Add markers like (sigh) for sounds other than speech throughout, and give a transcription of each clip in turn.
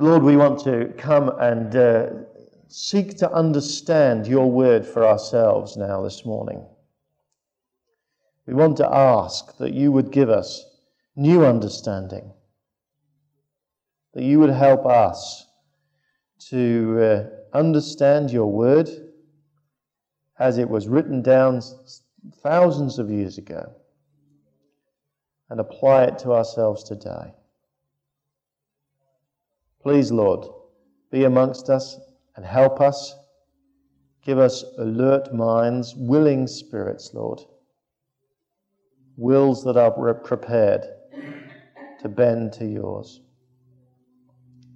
Lord, we want to come and uh, seek to understand your word for ourselves now this morning. We want to ask that you would give us new understanding, that you would help us to uh, understand your word as it was written down thousands of years ago and apply it to ourselves today. Please, Lord, be amongst us and help us. Give us alert minds, willing spirits, Lord. Wills that are prepared to bend to yours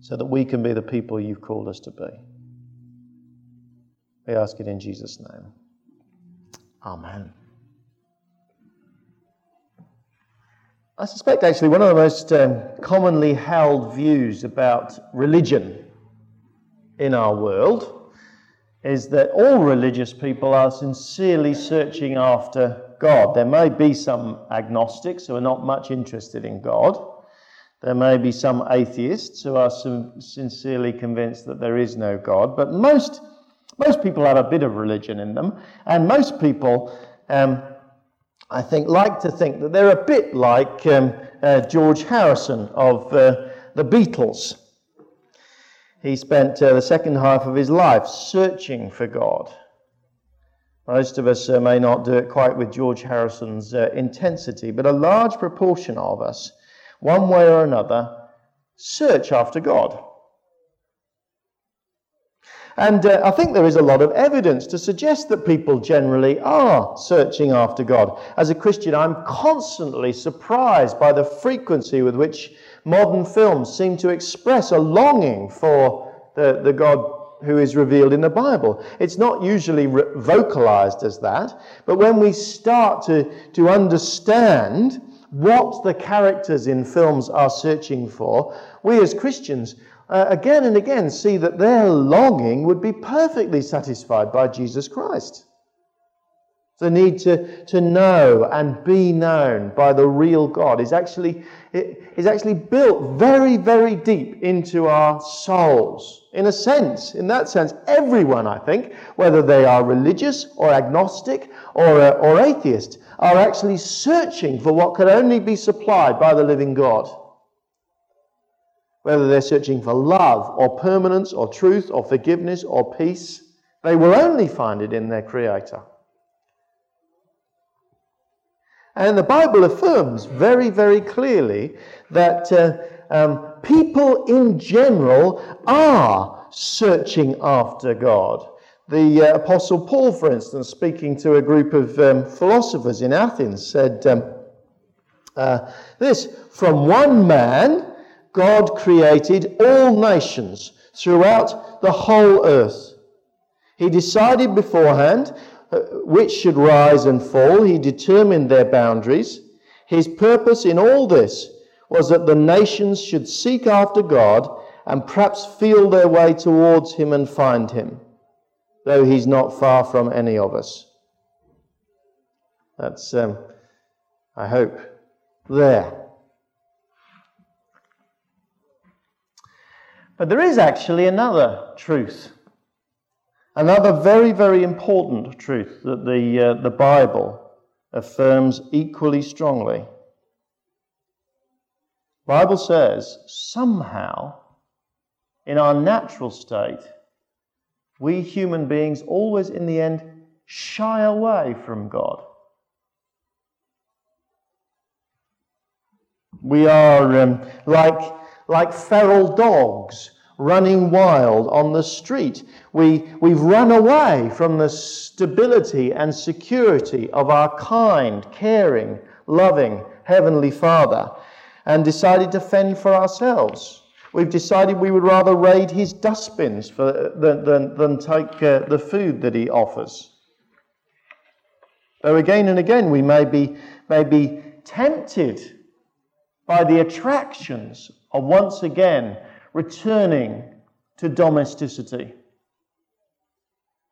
so that we can be the people you've called us to be. We ask it in Jesus' name. Amen. I suspect actually one of the most um, commonly held views about religion in our world is that all religious people are sincerely searching after God. There may be some agnostics who are not much interested in God. There may be some atheists who are sincerely convinced that there is no God, but most, most people have a bit of religion in them, and most people um, I think, like to think that they're a bit like um, uh, George Harrison of uh, the Beatles. He spent uh, the second half of his life searching for God. Most of us uh, may not do it quite with George Harrison's uh, intensity, but a large proportion of us, one way or another, search after God. And uh, I think there is a lot of evidence to suggest that people generally are searching after God. As a Christian, I'm constantly surprised by the frequency with which modern films seem to express a longing for the, the God who is revealed in the Bible. It's not usually re- vocalized as that, but when we start to, to understand what the characters in films are searching for, we as Christians uh, again and again see that their longing would be perfectly satisfied by Jesus Christ. The need to, to know and be known by the real God is actually, is actually built very, very deep into our souls. In a sense, in that sense, everyone, I think, whether they are religious or agnostic or, uh, or atheist, are actually searching for what can only be supplied by the living God whether they're searching for love or permanence or truth or forgiveness or peace, they will only find it in their Creator. And the Bible affirms very, very clearly that uh, um, people in general are searching after God. The uh, Apostle Paul, for instance, speaking to a group of um, philosophers in Athens, said um, uh, this From one man, God created all nations throughout the whole earth. He decided beforehand uh, which should rise and fall. He determined their boundaries. His purpose in all this was that the nations should seek after God and perhaps feel their way towards Him and find Him, though He's not far from any of us. That's, um, I hope, there. But there is actually another truth, another very, very important truth that the, uh, the Bible affirms equally strongly. The Bible says somehow, in our natural state, we human beings always in the end shy away from God. We are um, like like feral dogs running wild on the street. We, we've run away from the stability and security of our kind, caring, loving Heavenly Father and decided to fend for ourselves. We've decided we would rather raid his dustbins for, than, than, than take uh, the food that he offers. Though again and again we may be, may be tempted by the attractions are once again returning to domesticity.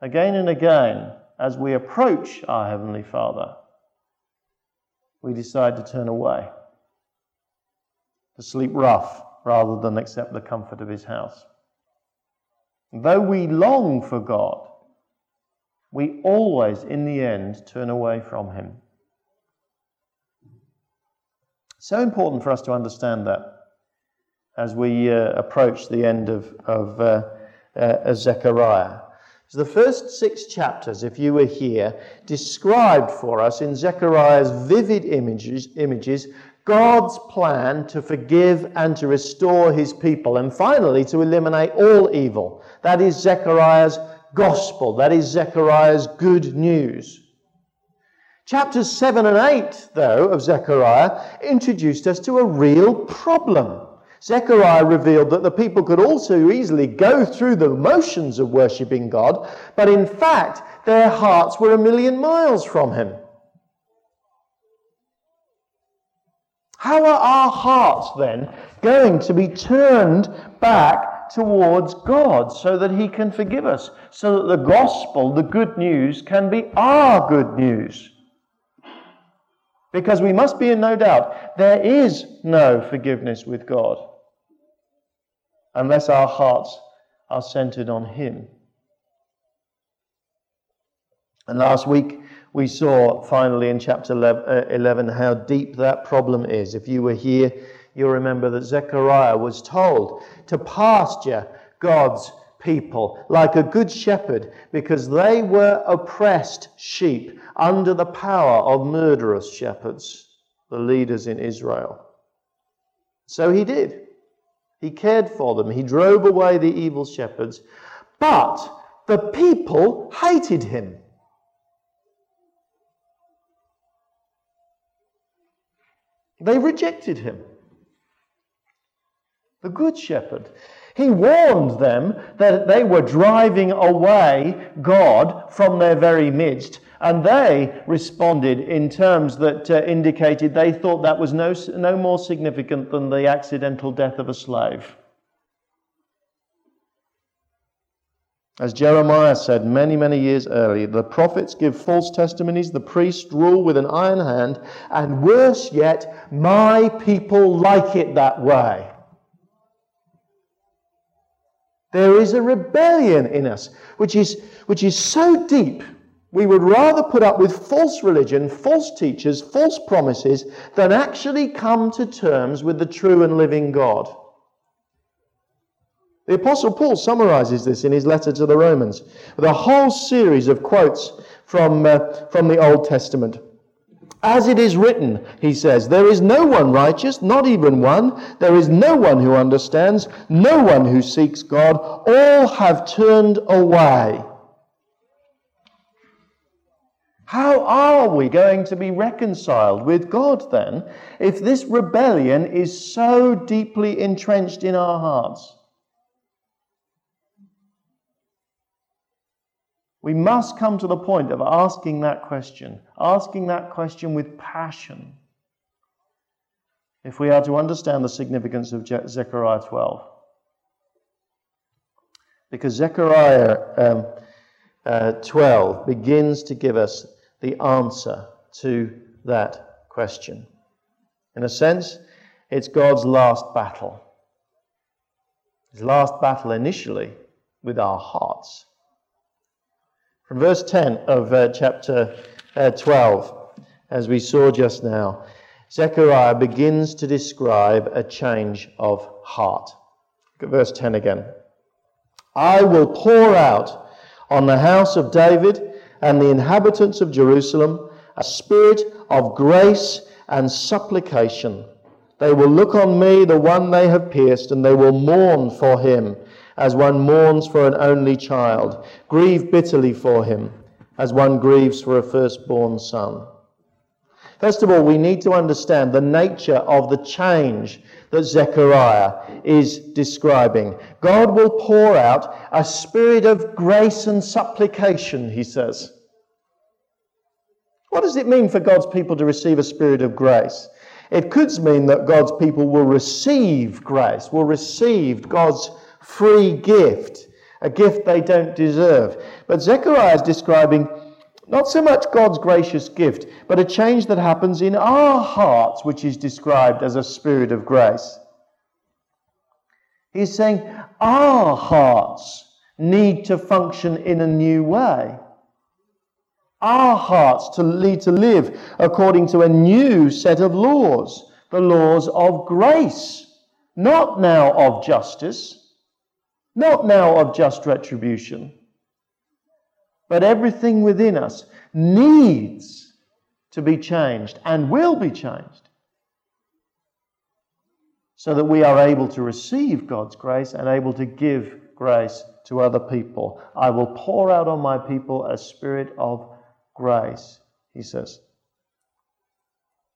Again and again, as we approach our Heavenly Father, we decide to turn away, to sleep rough, rather than accept the comfort of his house. Though we long for God, we always, in the end, turn away from him. So important for us to understand that as we uh, approach the end of, of uh, uh, Zechariah. So the first six chapters, if you were here, described for us in Zechariah's vivid images, images God's plan to forgive and to restore his people, and finally to eliminate all evil. That is Zechariah's gospel. That is Zechariah's good news. Chapters 7 and 8, though, of Zechariah introduced us to a real problem. Zechariah revealed that the people could also easily go through the motions of worshipping God, but in fact, their hearts were a million miles from Him. How are our hearts then going to be turned back towards God so that He can forgive us, so that the gospel, the good news, can be our good news? Because we must be in no doubt there is no forgiveness with God unless our hearts are centered on Him. And last week we saw finally in chapter 11 uh, how deep that problem is. If you were here, you'll remember that Zechariah was told to pasture God's people like a good shepherd because they were oppressed sheep under the power of murderous shepherds, the leaders in Israel. So he did. He cared for them. He drove away the evil shepherds. But the people hated him. They rejected him. The Good Shepherd. He warned them that they were driving away God from their very midst, and they responded in terms that uh, indicated they thought that was no, no more significant than the accidental death of a slave. As Jeremiah said many, many years earlier, the prophets give false testimonies, the priests rule with an iron hand, and worse yet, my people like it that way. There is a rebellion in us, which is, which is so deep, we would rather put up with false religion, false teachers, false promises, than actually come to terms with the true and living God. The Apostle Paul summarizes this in his letter to the Romans with a whole series of quotes from, uh, from the Old Testament. As it is written, he says, there is no one righteous, not even one. There is no one who understands, no one who seeks God. All have turned away. How are we going to be reconciled with God then if this rebellion is so deeply entrenched in our hearts? We must come to the point of asking that question, asking that question with passion, if we are to understand the significance of Zechariah 12. Because Zechariah um, uh, 12 begins to give us the answer to that question. In a sense, it's God's last battle. His last battle initially with our hearts. From verse 10 of uh, chapter uh, 12, as we saw just now, Zechariah begins to describe a change of heart. Look at verse 10 again. I will pour out on the house of David and the inhabitants of Jerusalem a spirit of grace and supplication. They will look on me, the one they have pierced, and they will mourn for him as one mourns for an only child, grieve bitterly for him, as one grieves for a firstborn son. First of all, we need to understand the nature of the change that Zechariah is describing. God will pour out a spirit of grace and supplication, he says. What does it mean for God's people to receive a spirit of grace? It could mean that God's people will receive grace, will receive God's free gift, a gift they don't deserve. But Zechariah is describing not so much God's gracious gift, but a change that happens in our hearts, which is described as a spirit of grace. He's saying our hearts need to function in a new way. Our hearts to lead to live according to a new set of laws, the laws of grace, not now of justice, not now of just retribution, but everything within us needs to be changed and will be changed so that we are able to receive God's grace and able to give grace to other people. I will pour out on my people a spirit of grace, he says.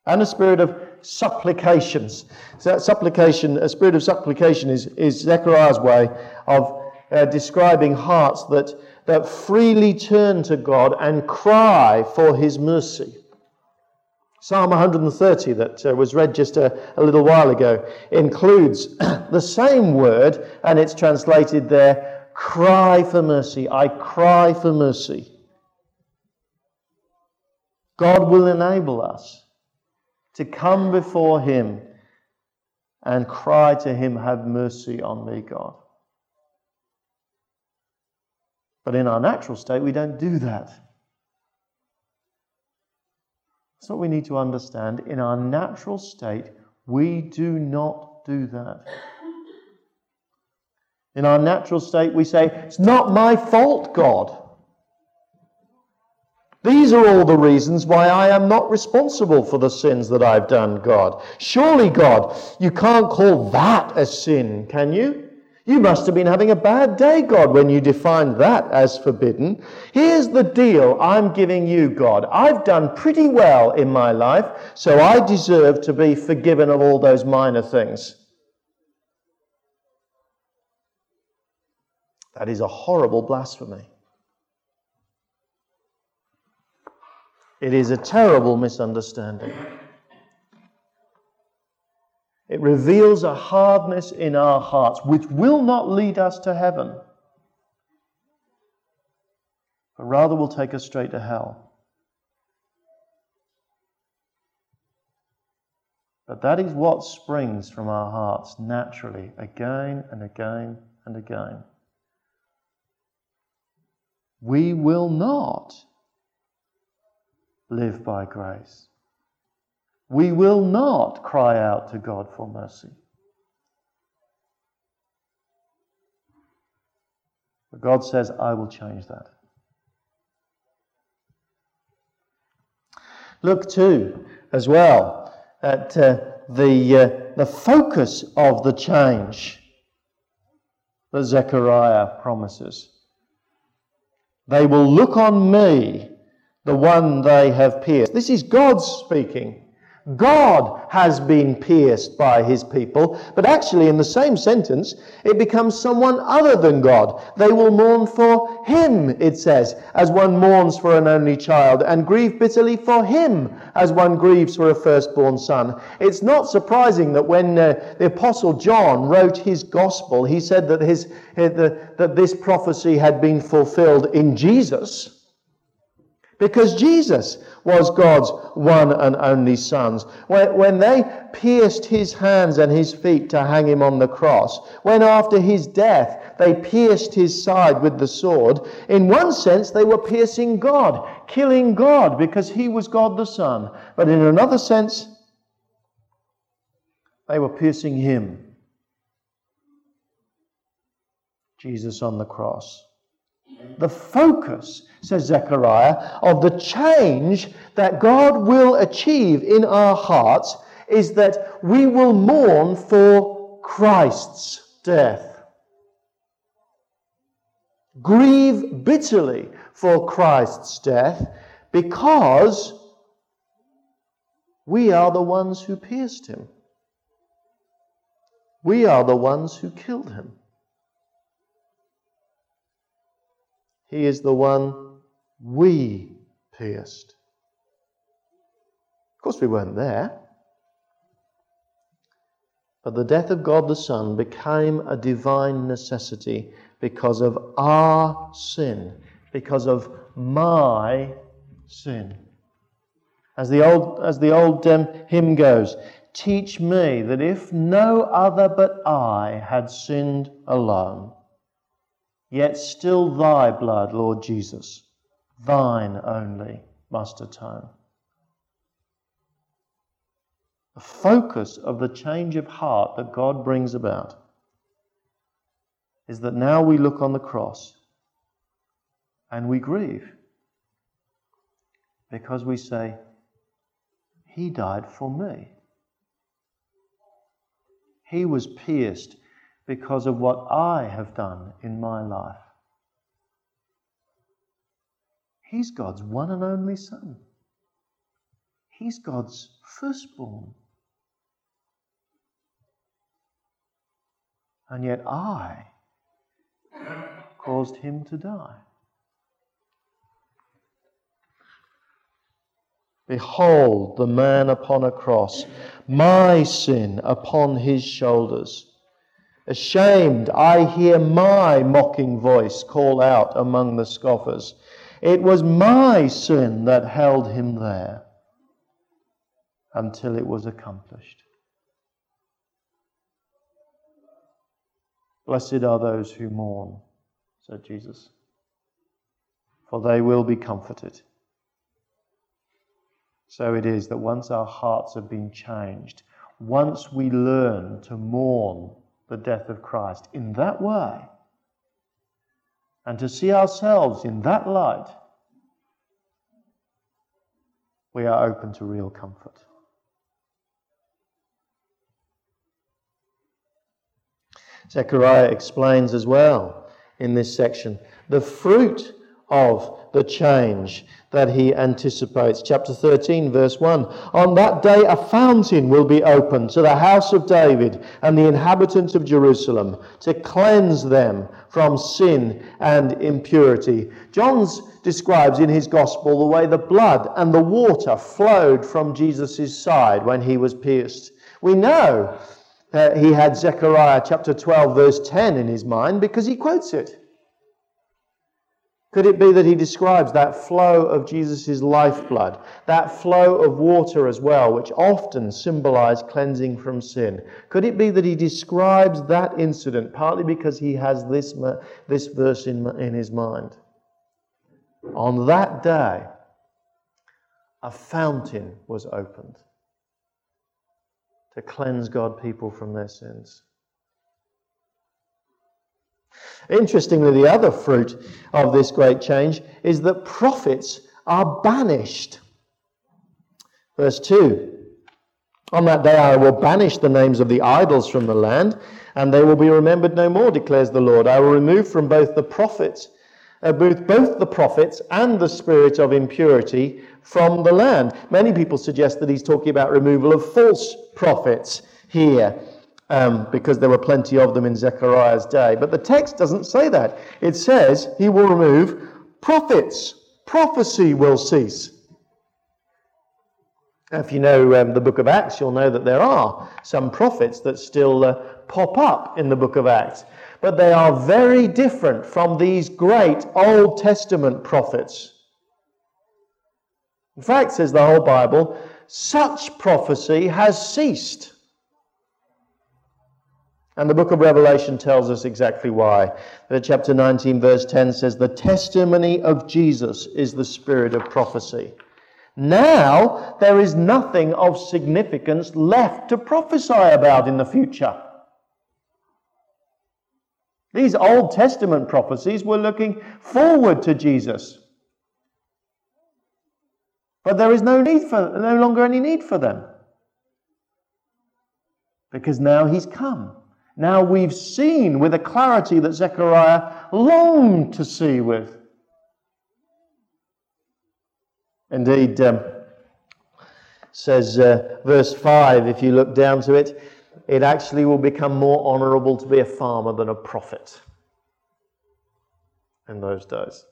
And a spirit of supplications. So supplication, a spirit of supplication is, is Zechariah's way of uh, describing hearts that, that freely turn to God and cry for his mercy. Psalm 130, that uh, was read just a, a little while ago, includes (clears throat) the same word, and it's translated there cry for mercy. I cry for mercy. God will enable us to come before Him and cry to Him, Have mercy on me, God. But in our natural state, we don't do that. That's what we need to understand. In our natural state, we do not do that. In our natural state, we say, It's not my fault, God. These are all the reasons why I am not responsible for the sins that I've done, God. Surely, God, you can't call that a sin, can you? You must have been having a bad day, God, when you defined that as forbidden. Here's the deal I'm giving you, God. I've done pretty well in my life, so I deserve to be forgiven of all those minor things. That is a horrible blasphemy. It is a terrible misunderstanding. It reveals a hardness in our hearts which will not lead us to heaven, but rather will take us straight to hell. But that is what springs from our hearts naturally, again and again and again. We will not live by grace we will not cry out to God for mercy. But God says, I will change that. Look too, as well, at uh, the, uh, the focus of the change that Zechariah promises. They will look on me, the one they have pierced. This is God speaking. God has been pierced by his people, but actually, in the same sentence, it becomes someone other than God. They will mourn for him, it says, as one mourns for an only child, and grieve bitterly for him, as one grieves for a firstborn son. It's not surprising that when uh, the Apostle John wrote his gospel, he said that, his, uh, the, that this prophecy had been fulfilled in Jesus. Because Jesus was God's one and only Son. When, they pierced his hands and his feet to hang him on the cross, when after his death they pierced his side with the sword, in one sense they were piercing God, killing God because he was God the Son. But in another sense, they were piercing him. Jesus on the cross the focus, says Zechariah, of the change that God will achieve in our hearts is that we will mourn for Christ's death. Grieve bitterly for Christ's death because we are the ones who pierced him. We are the ones who killed him. He is the one we pierced. Of course, we weren't there. But the death of God the Son became a divine necessity because of our sin, because of my sin. As the old, as the old um, hymn goes, teach me that if no other but I had sinned alone, yet still thy blood, Lord Jesus, thine only must atone. The focus of the change of heart that God brings about is that now we look on the cross and we grieve because we say, He died for me. He was pierced because of what I have done in my life. He's God's one and only Son. He's God's firstborn. And yet I caused him to die. Behold the man upon a cross, my sin upon his shoulders. Ashamed, I hear my mocking voice call out among the scoffers. It was my sin that held him there until it was accomplished. Blessed are those who mourn, said Jesus, for they will be comforted. So it is that once our hearts have been changed, once we learn to mourn the death of Christ in that way, and to see ourselves in that light, we are open to real comfort. Zechariah explains as well in this section the fruit of the change that he anticipates. Chapter 13, verse 1. On that day, a fountain will be opened to the house of David and the inhabitants of Jerusalem to cleanse them from sin and impurity. John's describes in his gospel the way the blood and the water flowed from Jesus' side when he was pierced. We know that he had Zechariah chapter 12, verse 10 in his mind because he quotes it. Could it be that he describes that flow of Jesus' lifeblood, that flow of water as well, which often symbolized cleansing from sin? Could it be that he describes that incident partly because he has this, this verse in, in his mind? On that day, a fountain was opened to cleanse God people from their sins. Interestingly, the other fruit of this great change is that prophets are banished. Verse 2 On that day I will banish the names of the idols from the land, and they will be remembered no more, declares the Lord. I will remove from both the prophets, uh, both, both the prophets and the spirit of impurity from the land. Many people suggest that he's talking about removal of false prophets here um, because there were plenty of them in Zechariah's day. But the text doesn't say that. It says he will remove prophets, prophecy will cease. If you know um, the book of Acts, you'll know that there are some prophets that still uh, pop up in the book of Acts. But they are very different from these great Old Testament prophets. In fact, says the whole Bible, such prophecy has ceased. And the book of Revelation tells us exactly why. Chapter 19, verse 10 says, The testimony of Jesus is the spirit of prophecy. Now there is nothing of significance left to prophesy about in the future. These Old Testament prophecies were looking forward to Jesus. But there is no need for no longer any need for them. Because now he's come. Now we've seen with a clarity that Zechariah longed to see with. Indeed, um, says uh, verse 5, if you look down to it, it actually will become more honorable to be a farmer than a prophet in those days.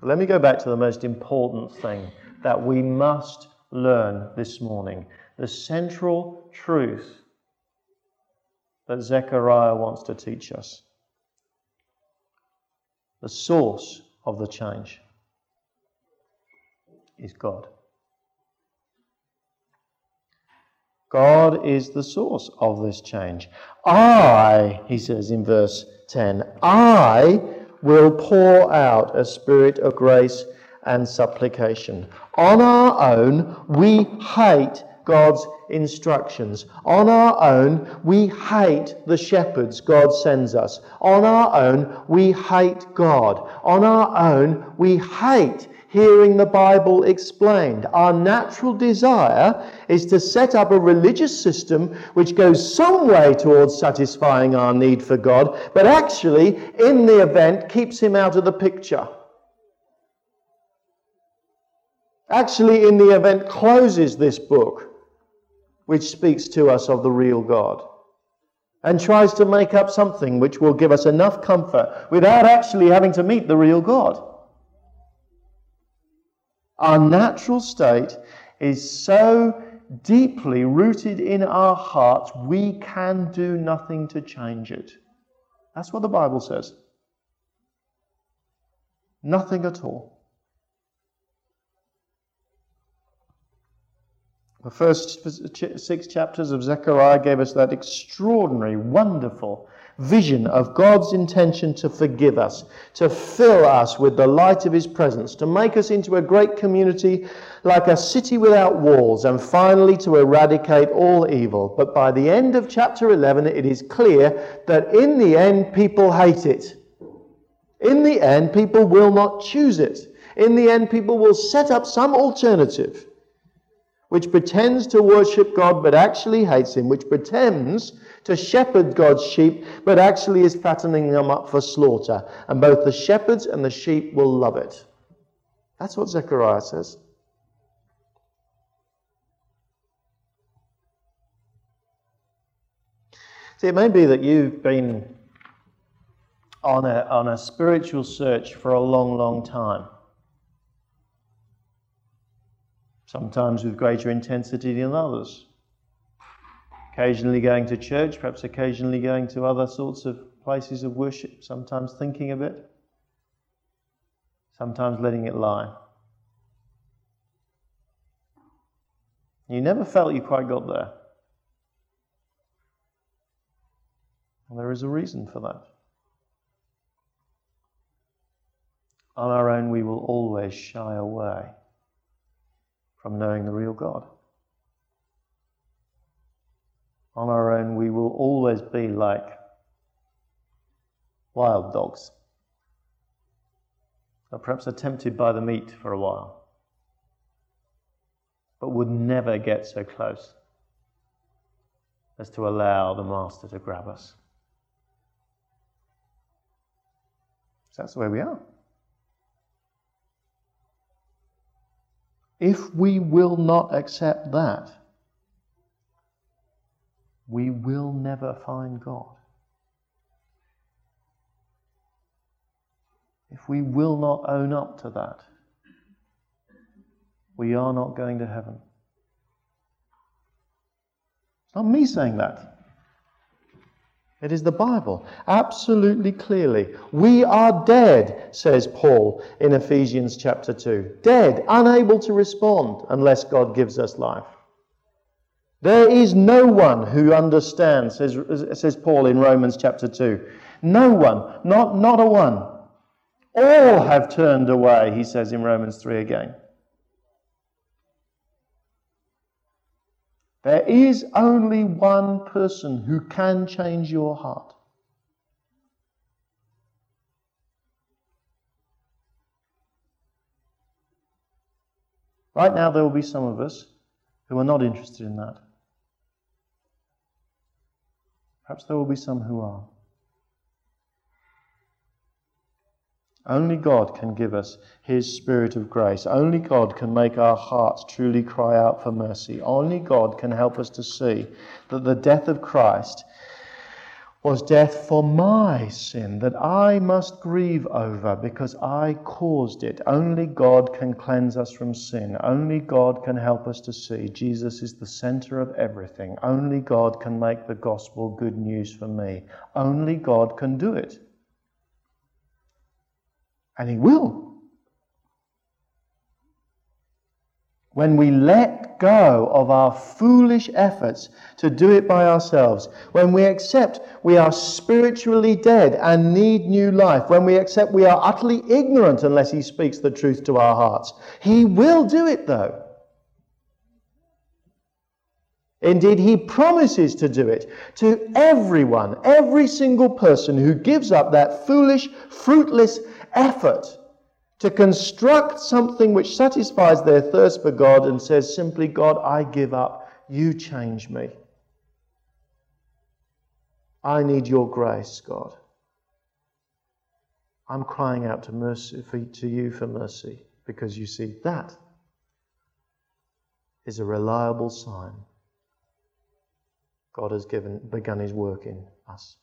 But let me go back to the most important thing that we must learn this morning the central truth that Zechariah wants to teach us. The source of the change is God. God is the source of this change. I, he says in verse 10, I will pour out a spirit of grace and supplication. On our own, we hate God's instructions. On our own, we hate the shepherds God sends us. On our own, we hate God. On our own, we hate hearing the Bible explained. Our natural desire is to set up a religious system which goes some way towards satisfying our need for God, but actually, in the event, keeps Him out of the picture. Actually, in the event, closes this book which speaks to us of the real God and tries to make up something which will give us enough comfort without actually having to meet the real God. Our natural state is so deeply rooted in our hearts, we can do nothing to change it. That's what the Bible says. Nothing at all. The first six chapters of Zechariah gave us that extraordinary, wonderful vision of God's intention to forgive us, to fill us with the light of His presence, to make us into a great community like a city without walls, and finally to eradicate all evil. But by the end of chapter 11, it is clear that in the end, people hate it. In the end, people will not choose it. In the end, people will set up some alternative which pretends to worship God but actually hates Him, which pretends to shepherd God's sheep but actually is fattening them up for slaughter. And both the shepherds and the sheep will love it. That's what Zechariah says. See, it may be that you've been on a, on a spiritual search for a long, long time. Sometimes with greater intensity than others. Occasionally going to church, perhaps occasionally going to other sorts of places of worship, sometimes thinking of it, sometimes letting it lie. You never felt you quite got there. And there is a reason for that. On our own, we will always shy away from knowing the real God. On our own, we will always be like wild dogs, or perhaps are tempted by the meat for a while, but would never get so close as to allow the master to grab us. So that's the way we are. If we will not accept that, we will never find God. If we will not own up to that, we are not going to heaven. It's not me saying that. It is the Bible, absolutely clearly. We are dead, says Paul in Ephesians chapter 2. Dead, unable to respond unless God gives us life. There is no one who understands, says, says Paul in Romans chapter 2. No one, not, not a one. All have turned away, he says in Romans 3 again. There is only one person who can change your heart. Right now, there will be some of us who are not interested in that. Perhaps there will be some who are. Only God can give us His Spirit of grace. Only God can make our hearts truly cry out for mercy. Only God can help us to see that the death of Christ was death for my sin that I must grieve over because I caused it. Only God can cleanse us from sin. Only God can help us to see Jesus is the center of everything. Only God can make the gospel good news for me. Only God can do it. And He will. when we let go of our foolish efforts to do it by ourselves, when we accept we are spiritually dead and need new life, when we accept we are utterly ignorant unless He speaks the truth to our hearts, He will do it though. Indeed, He promises to do it to everyone, every single person who gives up that foolish, fruitless effort to construct something which satisfies their thirst for God and says simply, God, I give up. You change me. I need your grace, God. I'm crying out to mercy for, to you for mercy because you see that is a reliable sign God has given begun his work in us.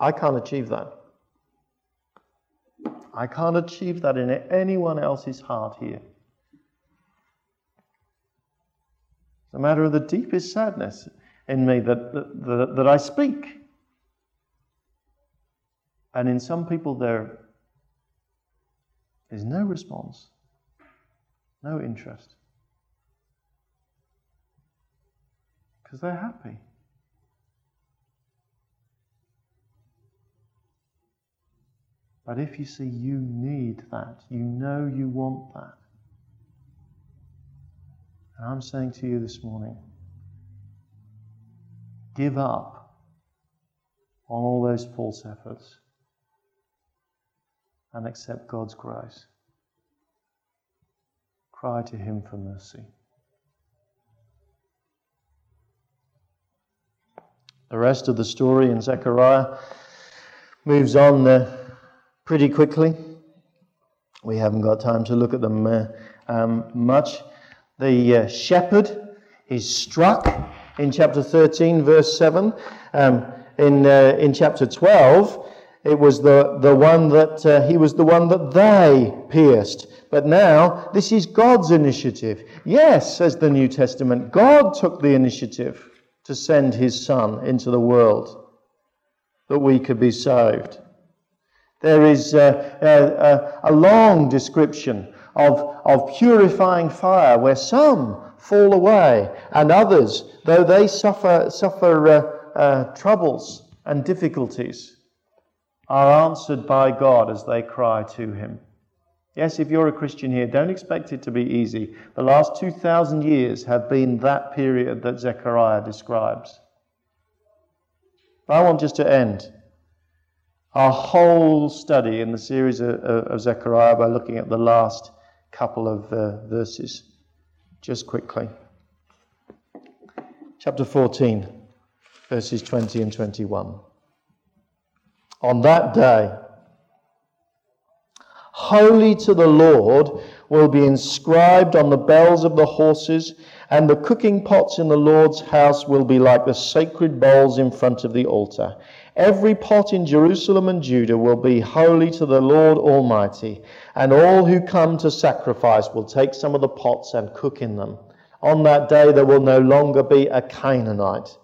I can't achieve that. I can't achieve that in anyone else's heart here. It's a matter of the deepest sadness in me that, that, that I speak. And in some people, there is no response, no interest. Because they're happy. But if you see you need that, you know you want that. And I'm saying to you this morning give up on all those false efforts and accept God's grace. Cry to Him for mercy. The rest of the story in Zechariah moves on. Uh, pretty quickly. We haven't got time to look at them uh, um, much. The uh, shepherd is struck in chapter 13, verse 7. Um, in, uh, in chapter 12, it was the, the one that uh, he was the one that they pierced. But now, this is God's initiative. Yes, says the New Testament, God took the initiative to send his son into the world that we could be saved. There is a, a, a, long description of, of purifying fire where some fall away and others, though they suffer, suffer uh, uh, troubles and difficulties, are answered by God as they cry to Him. Yes, if you're a Christian here, don't expect it to be easy. The last 2,000 years have been that period that Zechariah describes. But I want just to end our whole study in the series of, of Zechariah by looking at the last couple of uh, verses just quickly. Chapter 14, verses 20 and 21. On that day, holy to the Lord will be inscribed on the bells of the horses, and the cooking pots in the Lord's house will be like the sacred bowls in front of the altar. Every pot in Jerusalem and Judah will be holy to the Lord Almighty, and all who come to sacrifice will take some of the pots and cook in them. On that day there will no longer be a Canaanite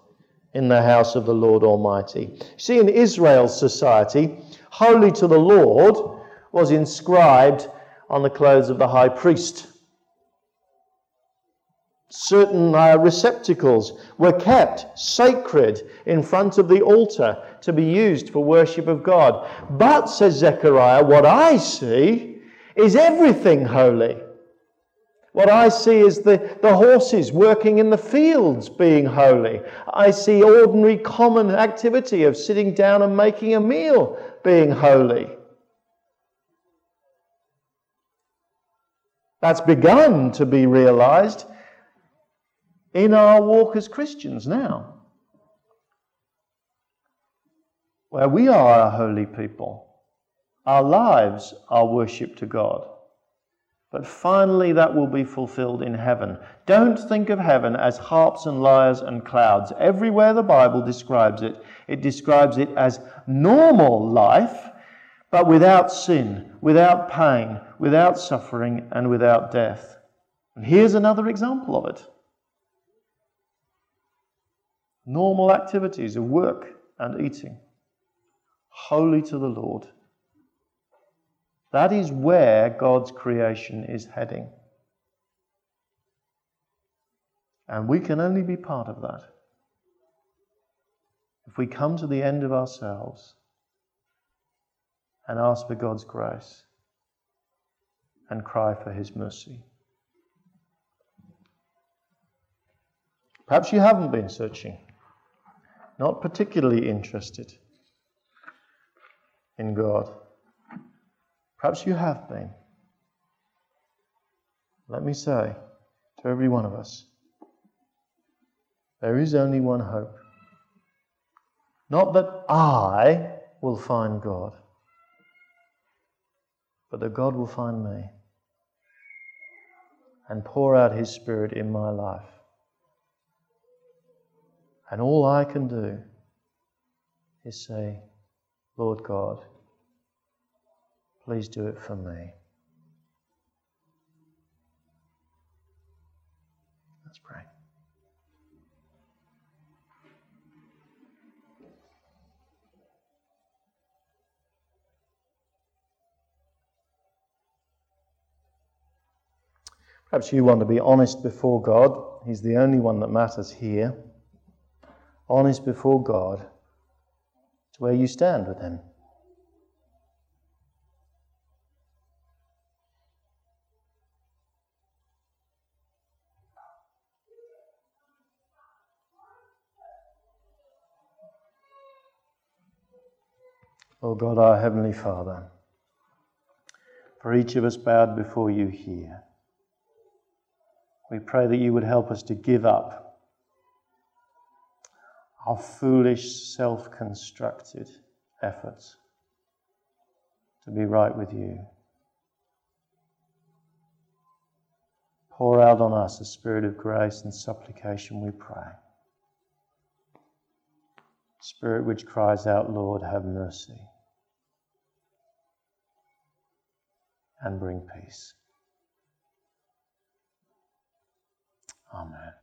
in the house of the Lord Almighty. See, in Israel's society, holy to the Lord was inscribed on the clothes of the high priest. Certain uh, receptacles were kept sacred in front of the altar to be used for worship of God. But, says Zechariah, what I see is everything holy. What I see is the, the horses working in the fields being holy. I see ordinary common activity of sitting down and making a meal being holy. That's begun to be realized in our walk as Christians now. Where we are a holy people. Our lives are worship to God. But finally, that will be fulfilled in heaven. Don't think of heaven as harps and lyres and clouds. Everywhere the Bible describes it, it describes it as normal life, but without sin, without pain, without suffering, and without death. And here's another example of it normal activities of work and eating holy to the Lord. That is where God's creation is heading. And we can only be part of that. If we come to the end of ourselves and ask for God's grace and cry for His mercy. Perhaps you haven't been searching, not particularly interested in God. Perhaps you have been. Let me say to every one of us there is only one hope. Not that I will find God, but that God will find me and pour out His Spirit in my life. And all I can do is say, Lord God, please do it for me. Let's pray. Perhaps you want to be honest before God. He's the only one that matters here. Honest before God to where you stand with Him. O oh God, our Heavenly Father, for each of us bowed before you here. We pray that you would help us to give up our foolish, self constructed efforts to be right with you. Pour out on us a spirit of grace and supplication, we pray. Spirit which cries out, Lord, have mercy and bring peace. Amen.